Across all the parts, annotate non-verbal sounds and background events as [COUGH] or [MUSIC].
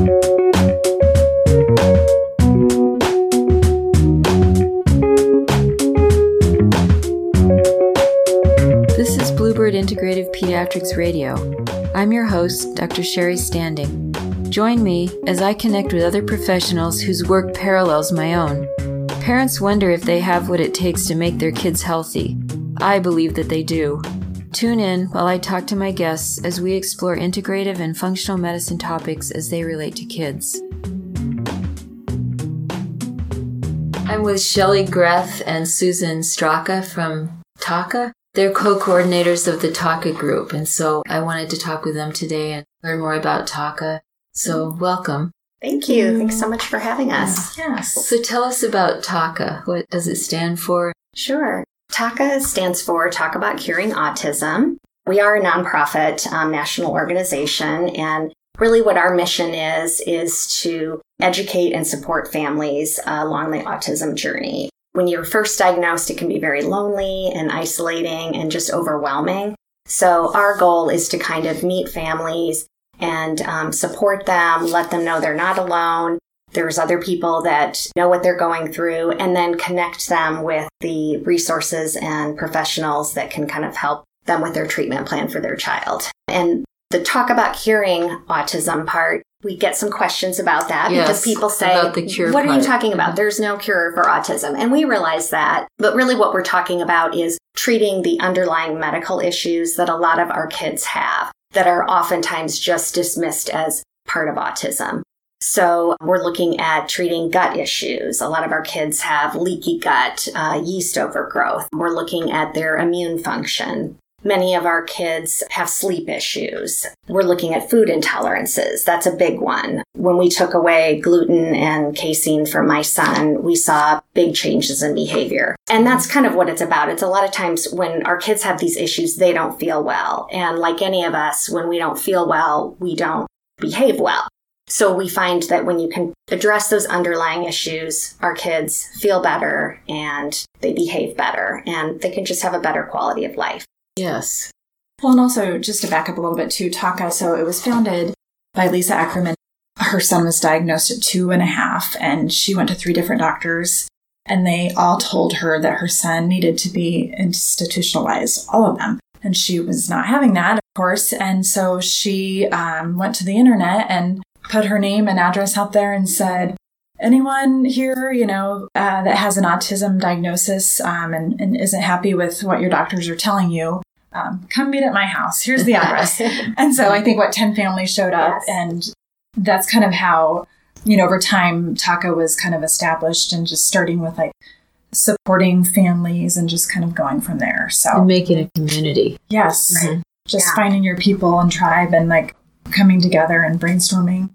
This is Bluebird Integrative Pediatrics Radio. I'm your host, Dr. Sherry Standing. Join me as I connect with other professionals whose work parallels my own. Parents wonder if they have what it takes to make their kids healthy. I believe that they do. Tune in while I talk to my guests as we explore integrative and functional medicine topics as they relate to kids. I'm with Shelley Greth and Susan Straka from TACA. They're co-coordinators of the TACA group, and so I wanted to talk with them today and learn more about TACA. So welcome. Thank you. Thanks so much for having us. Yes. So tell us about TACA. What does it stand for? Sure. TACA stands for Talk About Curing Autism. We are a nonprofit um, national organization, and really what our mission is is to educate and support families uh, along the autism journey. When you're first diagnosed, it can be very lonely and isolating and just overwhelming. So our goal is to kind of meet families and um, support them, let them know they're not alone, there's other people that know what they're going through and then connect them with the resources and professionals that can kind of help them with their treatment plan for their child. And the talk about curing autism part, we get some questions about that Yes, because people say, What are you talking about? There's no cure for autism. And we realize that. But really, what we're talking about is treating the underlying medical issues that a lot of our kids have that are oftentimes just dismissed as part of autism. So we're looking at treating gut issues. A lot of our kids have leaky gut, uh, yeast overgrowth. We're looking at their immune function. Many of our kids have sleep issues. We're looking at food intolerances. That's a big one. When we took away gluten and casein from my son, we saw big changes in behavior. And that's kind of what it's about. It's a lot of times when our kids have these issues, they don't feel well. And like any of us, when we don't feel well, we don't behave well. So we find that when you can address those underlying issues, our kids feel better and they behave better and they can just have a better quality of life. Yes. Well, and also just to back up a little bit too, TACA. So it was founded by Lisa Ackerman. Her son was diagnosed at two and a half, and she went to three different doctors, and they all told her that her son needed to be institutionalized, all of them. And she was not having that, of course. And so she um, went to the internet and put her name and address out there and said, anyone here, you know, uh, that has an autism diagnosis um, and, and isn't happy with what your doctors are telling you, um, come meet at my house. Here's the address. [LAUGHS] and so I think what 10 families showed up Yes. and that's kind of how, you know, over time TACA was kind of established and just starting with like supporting families and just kind of going from there. And So making a community. yes, Right. just Yeah. finding your people and tribe and like coming together and brainstorming.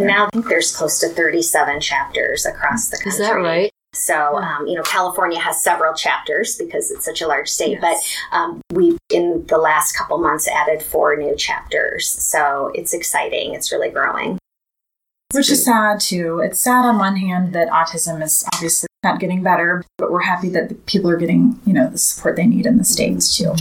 And now I think there's close to 37 chapters across the country. Is that right? So, um, you know, California has several chapters because it's such a large state, but um, we, in the last couple months, added four new chapters. So it's exciting. It's really growing. Which is sad too. It's sad on one hand that autism is obviously not getting better, but we're happy that the people are getting, you know, the support they need in the states too.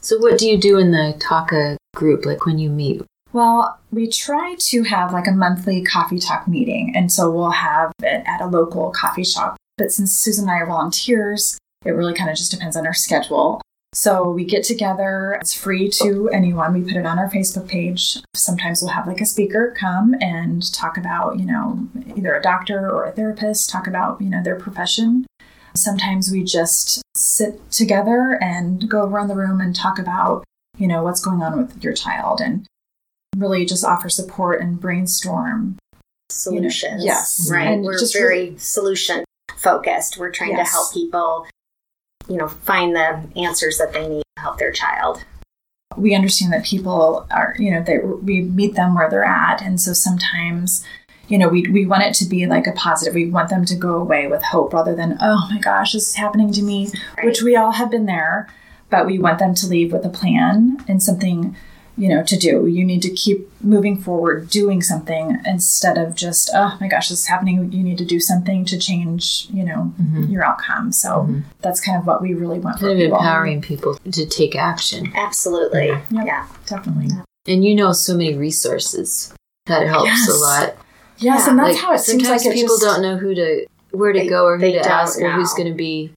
So what do you do in the TACA group, like when you meet? Well, we try to have like a monthly coffee talk meeting, and so we'll have it at a local coffee shop. But since Susan and I are volunteers, it really kind of just depends on our schedule. So we get together. It's free to anyone. We put it on our Facebook page. Sometimes we'll have like a speaker come and talk about, you know, either a doctor or a therapist, talk about, you know, their profession. Sometimes we just sit together and go around the room and talk about, you know, what's going on with your child and really just offer support and brainstorm. Solutions. yes. Right. And We're just very solution focused. We're trying Yes. to help people, you know, find the answers that they need to help their child. we understand that people are, you know, they, we meet them where they're at. And so sometimes, you know, we, we want it to be like a positive. We want them to go away with hope rather than, oh my gosh, this is happening to me, Right. which we all have been there. But we want them to leave with a plan and something, you know, to do. You need to keep moving forward, doing something instead of just, oh my gosh, this is happening. You need to do something to change, you know, mm-hmm. your outcome. So mm-hmm. that's kind of what we really want for Kind of people. empowering people to take action. Absolutely. Yep. Yeah. Definitely. And you know so many resources. that helps Yes. a lot. Yes, Yeah, and that's Like, how it seems sometimes like people just, don't know who to where to They- go or who to don't ask or who's going to be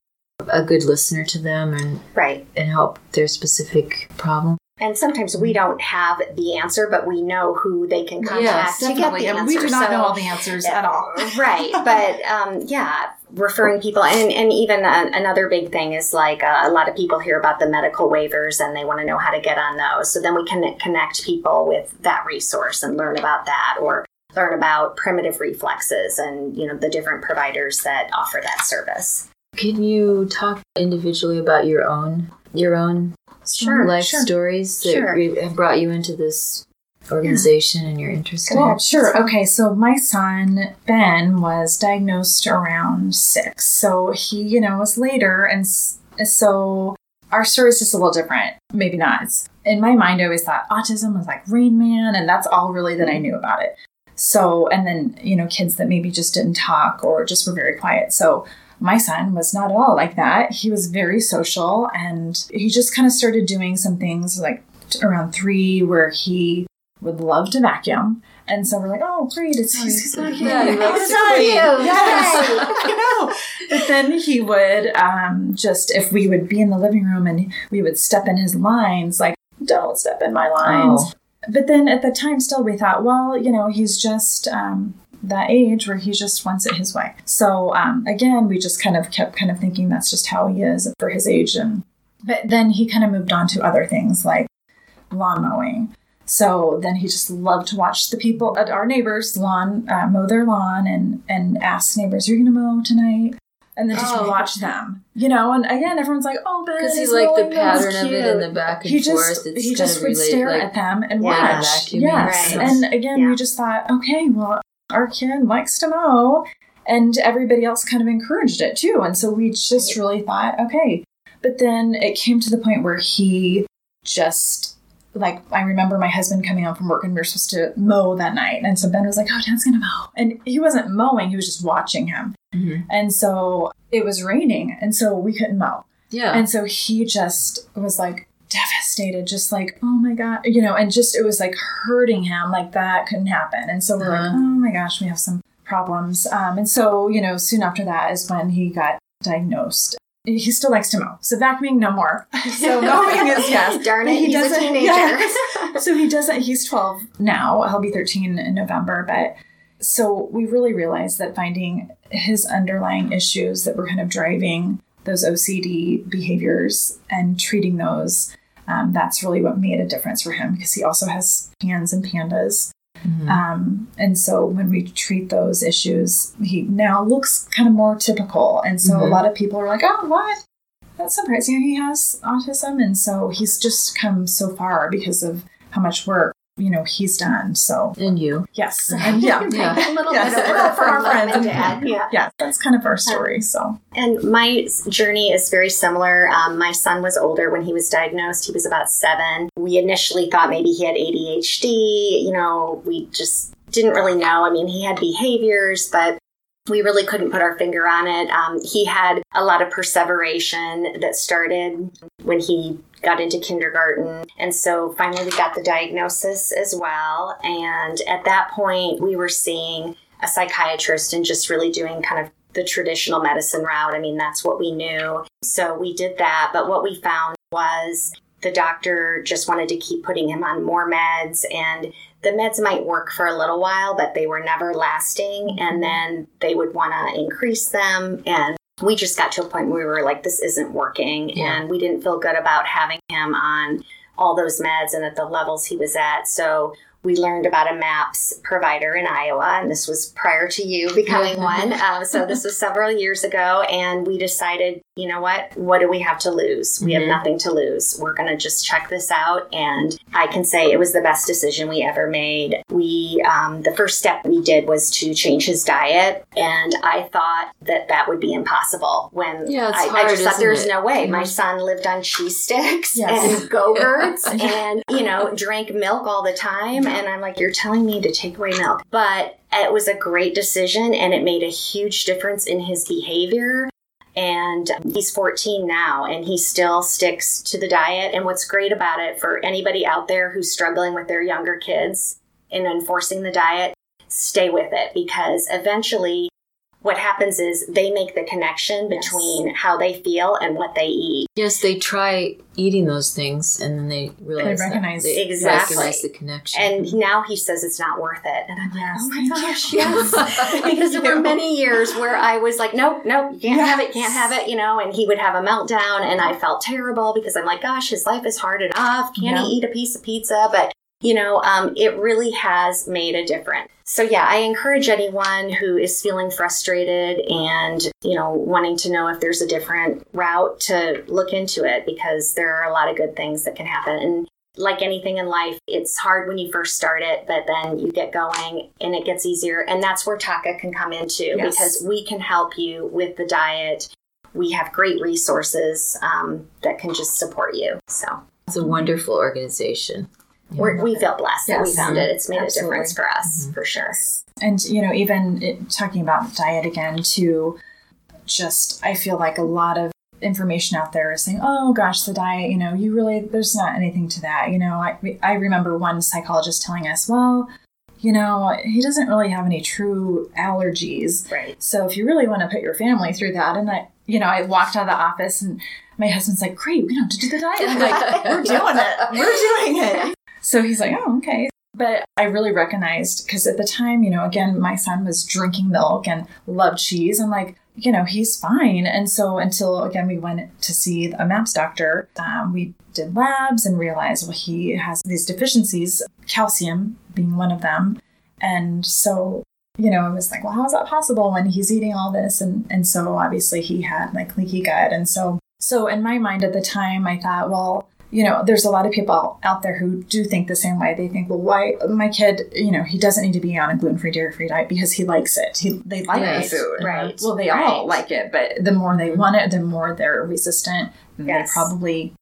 a good listener to them and Right. and help their specific problem. And sometimes we don't have the answer, but we know who they can contact Yes, to get definitely. the And answer. we do not So- know all the answers at all. [LAUGHS] right but um, yeah referring people and, and even uh, another big thing is like uh, a lot of people hear about the medical waivers and they want to know how to get on those so then we can connect people with that resource and learn about that or learn about primitive reflexes and you know the different providers that offer that service Can you talk individually about your own your own Sure, life sure. stories that Sure. re- have brought you into this organization and your interest in it? sure. Okay, so my son Ben was diagnosed around six, so he, you know, was later, and so our story is just a little different. Maybe not. It's- In my mind, I always thought autism was like Rain Man, and that's all really that I knew about it. So, and then you know, kids that maybe just didn't talk or just were very quiet. So. My son was not at all like that. He was very social and he just kind of started doing some things like around three where he would love to vacuum. And so we're like, oh, great, it's he's vacuuming. Yeah, he loves to not clean. you. Yes, [LAUGHS] I know. But then he would um, just, if we would be in the living room and we would step in his lines, like, don't step in my lines. Oh. But then at the time, still, we thought, well, you know, he's just um, that age where he just wants it his way. So um, again, we just kind of kept kind of thinking that's just how he is for his age. And but then he kind of moved on to other things like lawn mowing. So then he just loved to watch the people at our neighbors' lawn uh, mow their lawn and and ask neighbors, "You're you going to mow tonight?" And then just Oh. watch them, you know. And again, everyone's like, "Oh, Ben Because he is liked the pattern of it and the cute." back and He forth. just It's he just would relate, stare like, at them and Yeah, watch. vacuuming. Yes, Right. and again, Yeah. we just thought, okay, well, our kid likes to mow, and everybody else kind of encouraged it too. And so we just really thought, okay. But then it came to the point where he just like I remember my husband coming home from work and we were supposed to mow that night. And so Ben was like, Oh, Dad's gonna mow. And he wasn't mowing, he was just watching him. Mhm. And so it was raining, and so we couldn't mow. Yeah. And so he just was like devastated, just like, oh my God, you know, and just it was like hurting him, like that couldn't happen. And so we're like, Uh-huh. oh my gosh, we have some problems. Um, and so, you know, soon after that is when he got diagnosed. He still likes to mow. So vacuuming, no more. So [LAUGHS] mowing is yes. darn it he's doesn't- teenager yes. [LAUGHS] so he doesn't, he's 12 now. He'll be 13 in November. But so we really realized that finding his underlying issues that were kind of driving those OCD behaviors and treating those, um, that's really what made a difference for him because he also has PANS and PANDAS. Mhm. Um, and so when we treat those issues, he now looks kind of more typical. And so a Mhm. lot of people are like, oh, what? That's surprising. He has autism. And so he's just come so far because of how much work, you know, he's done. So, and you. yes. And [LAUGHS] [LAUGHS] yeah. Yeah. a little Yes. bit of [LAUGHS] For our friends. and dad yeah Yeah, that's kind of our story. So, And my journey is very similar. Um, my son was older when he was diagnosed. He was about seven. We initially thought maybe he had ADHD. You know, we just didn't really know. I mean, he had behaviors, but we really couldn't put our finger on it. Um, he had a lot of perseveration that started when he got into kindergarten. And so finally we got the diagnosis as well. And at that point, we were seeing a psychiatrist and just really doing kind of the traditional medicine route. I mean, that's what we knew. So we did that. But what we found was the doctor just wanted to keep putting him on more meds and the meds might work for a little while, but they were never lasting. And then they would want to increase them. And we just got to a point where we were like, this isn't working. Yeah. And we didn't feel good about having him on all those meds and at the levels he was at. So we learned about a MAPS provider in Iowa, and this was prior to you becoming one. Um, so [LAUGHS] this was several years ago, and we decided, you know what? What do we have to lose? We have nothing to lose. We're going to just check this out, and I can say it was the best decision we ever made. We um, the first step we did was to change his diet, and I thought that that would be impossible. When Yeah, it's I, I just thought there's no way. My son lived on cheese sticks Yes. and go-gurts Yeah. [LAUGHS] and you know drank milk all the time and i'm like you're telling me to take away milk. But it was a great decision and it made a huge difference in his behavior. And he's 14 now and he still sticks to the diet. And what's great about it for anybody out there who's struggling with their younger kids in enforcing the diet, stay with it because eventually what happens is they make the connection between yes. how they feel and what they eat. Yes, they try eating those things and then they realize they recognize they exactly recognize the connection. And now he says it's not worth it. And I'm like, oh my gosh, [LAUGHS] yes. because there were many years where I was like, nope, nope, you can't yes. have it, can't have it, you know, and he would have a meltdown and I felt terrible because I'm like, gosh, his life is hard enough. Can he eat a piece of pizza? But you know, um, it really has made a difference. So yeah, I encourage anyone who is feeling frustrated and, you know, wanting to know if there's a different route to look into it because there are a lot of good things that can happen. And like anything in life, it's hard when you first start it, but then you get going and it gets easier. And that's where TACA can come into yes. because we can help you with the diet. We have great resources um, that can just support you. So it's a wonderful organization we we feel blessed yes. that we found it. It's made Absolutely. a difference for us, mm-hmm. for sure. And, you know, even it, talking about diet again, too, just I feel like a lot of information out there is saying, oh gosh, the diet, you know, you really, there's not anything to that. You know, I, I remember one psychologist telling us, well, you know, he doesn't really have any true allergies. Right. So if you really want to put your family through that, and I, you know, I walked out of the office and my husband's like, great, we don't have to do the diet. I'm like, we're doing it. We're doing it. So he's like, oh, okay. But I really recognized because at the time, you know, again, my son was drinking milk and loved cheese. I'm like, you know, he's fine. And so until again, we went to see a MAPS doctor, um, we did labs and realized, well, he has these deficiencies, calcium being one of them. And so, you know, I was like, well, how is that possible when he's eating all this? And, and so obviously he had like leaky gut. And so, so in my mind at the time, I thought, well, you know, there's a lot of people out there who do think the same way. They think, well, why my kid, you know, he doesn't need to be on a gluten free, dairy free diet because he likes it. He they like right. the food, uh-huh. right? Well, they right. all like it, but the more they want it, the more they're resistant. Yes. They probably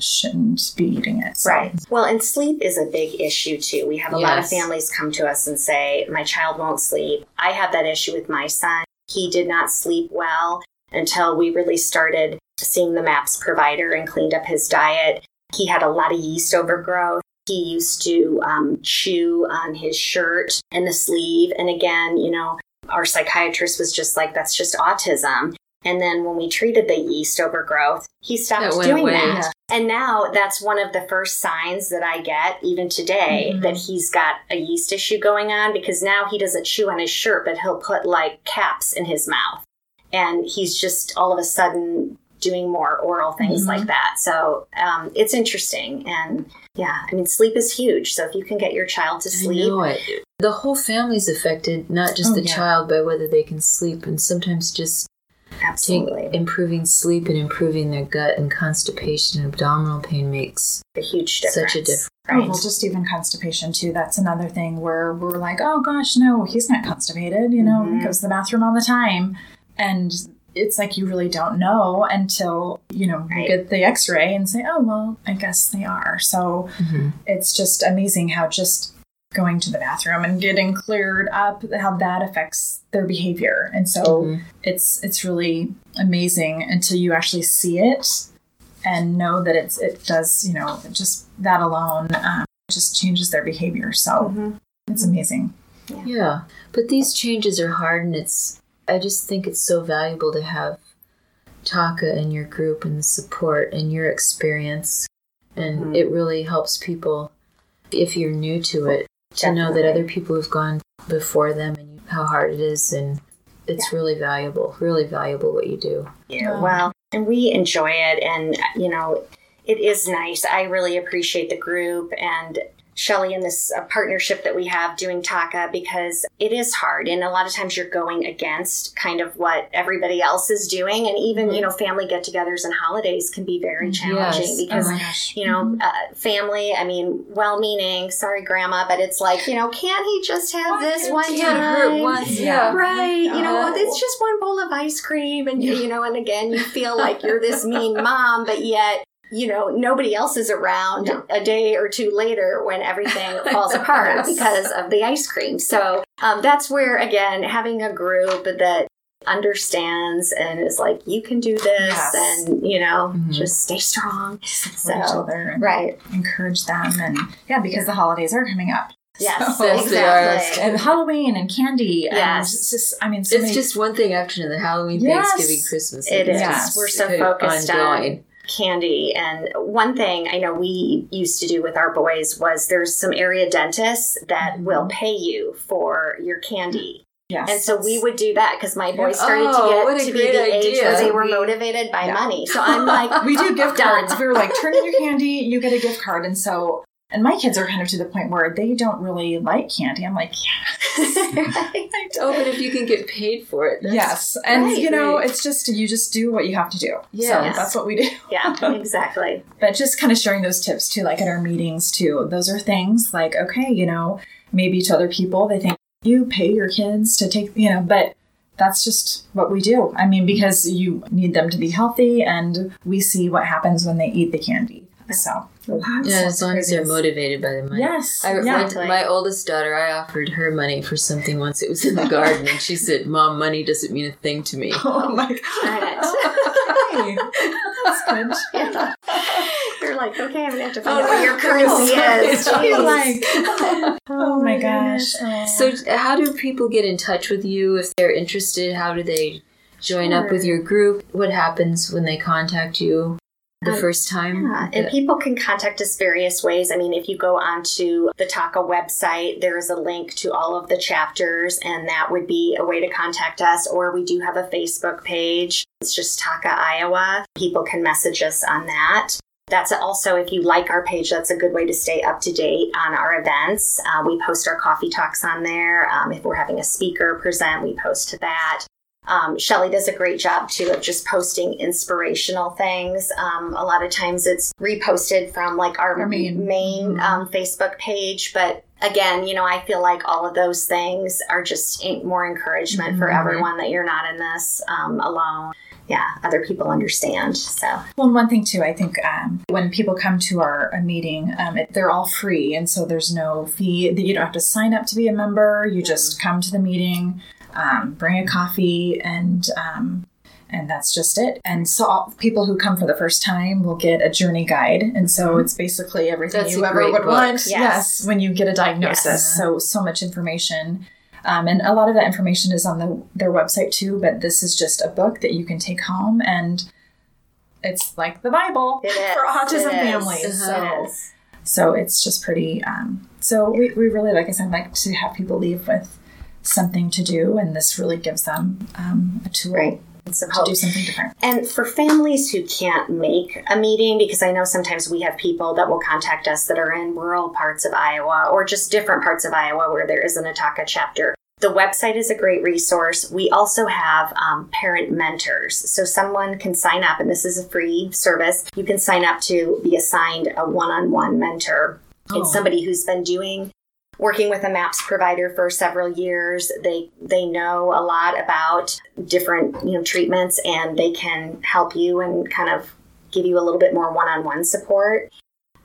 shouldn't be eating it. So. Right. Well, and sleep is a big issue too. We have a yes. lot of families come to us and say, my child won't sleep. I have that issue with my son. He did not sleep well until we really started seeing the MAPS provider and cleaned up his diet. He had a lot of yeast overgrowth. He used to um, chew on his shirt and the sleeve. And again, you know, our psychiatrist was just like, that's just autism. And then when we treated the yeast overgrowth, he stopped doing away. that. Yeah. And now that's one of the first signs that I get, even today, mm-hmm. that he's got a yeast issue going on because now he doesn't chew on his shirt, but he'll put like caps in his mouth. And he's just all of a sudden doing more oral things mm-hmm. like that. So um, it's interesting. And yeah, I mean, sleep is huge. So if you can get your child to sleep. The whole family's affected, not just oh, the yeah. child, by whether they can sleep. And sometimes just Absolutely. improving sleep and improving their gut and constipation and abdominal pain makes a huge difference. Such a difference. Right. Oh, well, just even constipation too. That's another thing where we're like, oh gosh, no, he's not constipated. You know, mm-hmm. he goes to the bathroom all the time. And it's like you really don't know until you know right. you get the x-ray and say oh well i guess they are so mm-hmm. it's just amazing how just going to the bathroom and getting cleared up how that affects their behavior and so mm-hmm. it's it's really amazing until you actually see it and know that it's it does you know just that alone um, just changes their behavior so mm-hmm. it's amazing yeah. yeah but these changes are hard and it's I just think it's so valuable to have TACA and your group and the support and your experience. And mm-hmm. it really helps people, if you're new to it, to Definitely. know that other people have gone before them and how hard it is. And it's yeah. really valuable, really valuable what you do. Yeah, well, and we enjoy it. And, you know, it is nice. I really appreciate the group and Shelly and this uh, partnership that we have doing TACA because it is hard. And a lot of times you're going against kind of what everybody else is doing. And even, mm-hmm. you know, family get togethers and holidays can be very challenging yes. Oh because, oh you know, mm-hmm. uh, family, I mean, well meaning, sorry, grandma, but it's like, you know, can't he just have this one time? Once, yeah. Right. You know, it's just one bowl of ice cream. And, you know, and again, you feel like you're this mean [LAUGHS] mom, but yet, you know, nobody else is around no. a day or two later when everything [LAUGHS] falls apart yes. because of the ice cream. So um, that's where, again, having a group that understands and is like, you can do this, yes. and you know, mm-hmm. just stay strong. Support so, right, encourage them, and yeah, because the holidays are coming up. Yes, So- [LAUGHS] exactly. and Halloween and candy. And Yes. it's just, I mean, so It's many- just one thing after another Halloween, Yes. Thanksgiving, Christmas. It's is. just We're so kind of focused on ongoing. Candy. And one thing I know we used to do with our boys was there's some area dentists that Mhm. will pay you for your candy. yes. And so we would do that because my boys started Oh, to get to be the age where they were We- motivated by Yeah. money. So [LAUGHS] I'm like, we do gift cards. We were like, turn in your candy, you get a gift card. And so, and my kids are kind of to the point where they don't really like candy. I'm like, yes. [LAUGHS] I Oh, but if you can get paid for it, that's yes. And, Right, you know, right. it's just, you just do what you have to do. Yes. So that's what we do. [LAUGHS] yeah, exactly. But just kind of sharing those tips too, like at our meetings too. Those are things like, okay, you know, maybe to other people, they think you pay your kids to take, you know, but that's just what we do. I mean, because you need them to be healthy and we see what happens when they eat the candy. So, Yeah, as long as they're motivated by the money. Yes. I, yeah. my, my oldest daughter, I offered her money for something once. It was in the garden, and she said, "Mom, money doesn't mean a thing to me." [LAUGHS] Oh my [LAUGHS] Darn god. That's good. [LAUGHS] You're like, okay, I'm gonna have to find Oh, out what your currency is. You're Jeez. like, oh, oh my gosh. So, how do people get in touch with you if they're interested? How do they join up with your group? What happens when they contact you the Um, first time? Yeah, and people can contact us various ways. I mean, if you go onto the TACA website, there is a link to all of the chapters, and that would be a way to contact us. Or we do have a Facebook page. It's just TACA Iowa. People can message us on that. That's also, if you like our page, that's a good way to stay up to date on our events. Uh, we post our coffee talks on there. Um, if we're having a speaker present, we post to that. Um, Shelly does a great job too of just posting inspirational things. Um, a lot of times it's reposted from like our, Our main- main, Mhm. um, Facebook page, but again, you know, I feel like all of those things are just more encouragement for Mhm. everyone that you're not in this um, alone. Yeah, other people understand. So Well, one thing too, I think um, when people come to our a meeting, um, it, they're all free, and so there's no fee. You don't have to sign up to be a member. You just come to the meeting, um, bring a coffee, and um, and that's just it. And so people who come for the first time will get a journey guide, and so it's basically everything That's you ever would book. want. Yes. when you get a diagnosis. Yes. So so much information. Um, and a lot of that information is on the, their website too, but this is just a book that you can take home and it's like the Bible for autism It is. families. Uh-huh. It So, so it's just pretty. Um, so we, we really, like I said, like to have people leave with something to do, and this really gives them um, a tool Right. To hope. do something different. And for families who can't make a meeting, because I know sometimes we have people that will contact us that are in rural parts of Iowa or just different parts of Iowa where there isn't a TACA chapter. The website is a great resource. We also have um, parent mentors. So someone can sign up, and this is a free service. You can sign up to be assigned a one on one mentor. Oh. It's somebody who's been doing working with a MAPS provider for several years they they know a lot about different you know treatments and they can help you and kind of give you a little bit more one-on-one support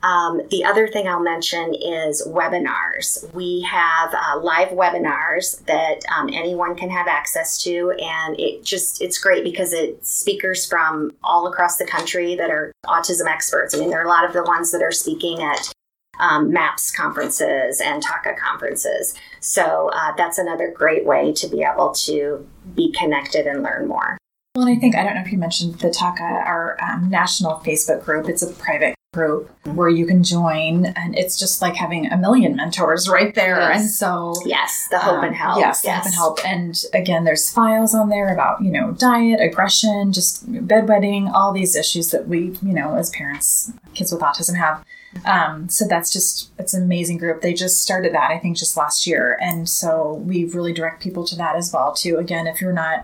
um, the other thing I'll mention is webinars. We have uh, live webinars that um, anyone can have access to, and it just it's great because it's speakers from all across the country that are autism experts. I mean, there are a lot of the ones that are speaking at um, MAPS conferences and TACA conferences. So uh, that's another great way to be able to be connected and learn more. Well, and I think I don't know if you mentioned the TACA, our um, national Facebook group. It's a private group where you can join, and it's just like having a million mentors right there. Yes. And so Yes, the hope Um, and help. Yes, the hope and help. And again, there's files on there about, you know, diet, aggression, just bedwetting, all these issues that we, you know, as parents, kids with autism have. Um, so that's just, it's an amazing group. They just started that, I think, just last year. And so we really direct people to that as well, too. Again, if you're not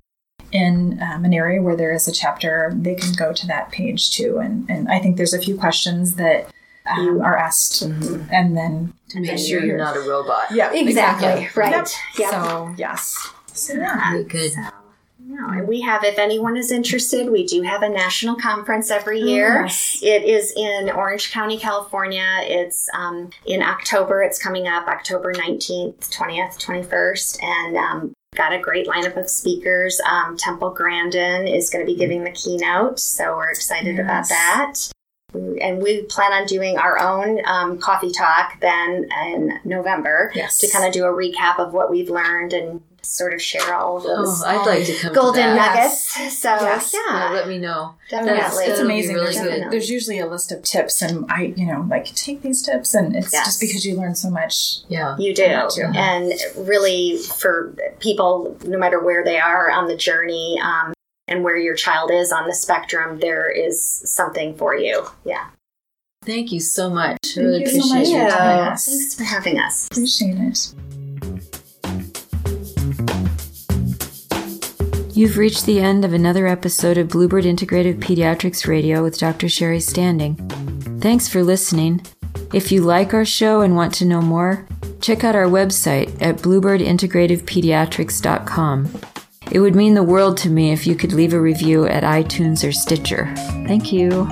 in um, an area where there is a chapter, they can go to that page too. And, and I think there's a few questions that um, are asked, and then to make sure you're not a robot. yeah, Exactly, right. Yep. Yep. So yes, so yeah. Yeah. Very good. So, no, and we have, if anyone is interested, we do have a national conference every year. Yes. It is in Orange County, California. It's um, in October. It's coming up October 19th, 20th, 21st. And um, got a great lineup of speakers. Um, Temple Grandin is going to be giving the keynote. So we're excited about that. And we plan on doing our own um, coffee talk then in November Yes. to kind of do a recap of what we've learned and sort of share all those Oh, I'd like to come golden to that. nuggets. So Yes. yeah, Yeah, let me know. definitely. That's- It's amazing. really there's, good. there's usually a list of tips, and I, you know, like take these tips, and it's Yes. just because you learn so much. Yeah. You do. Yeah, too. And really, for people, no matter where they are on the journey um, and where your child is on the spectrum, there is something for you. Yeah. Thank you so much. I Thank really you so appreciate much your time. joining. Thanks for having us. Appreciate it. You've reached the end of another episode of Bluebird Integrative Pediatrics Radio with Dr. Sherry Standing. Thanks for listening. If you like our show and want to know more, check out our website at bluebirdintegrativepediatrics.com. It would mean the world to me if you could leave a review at iTunes or Stitcher. Thank you.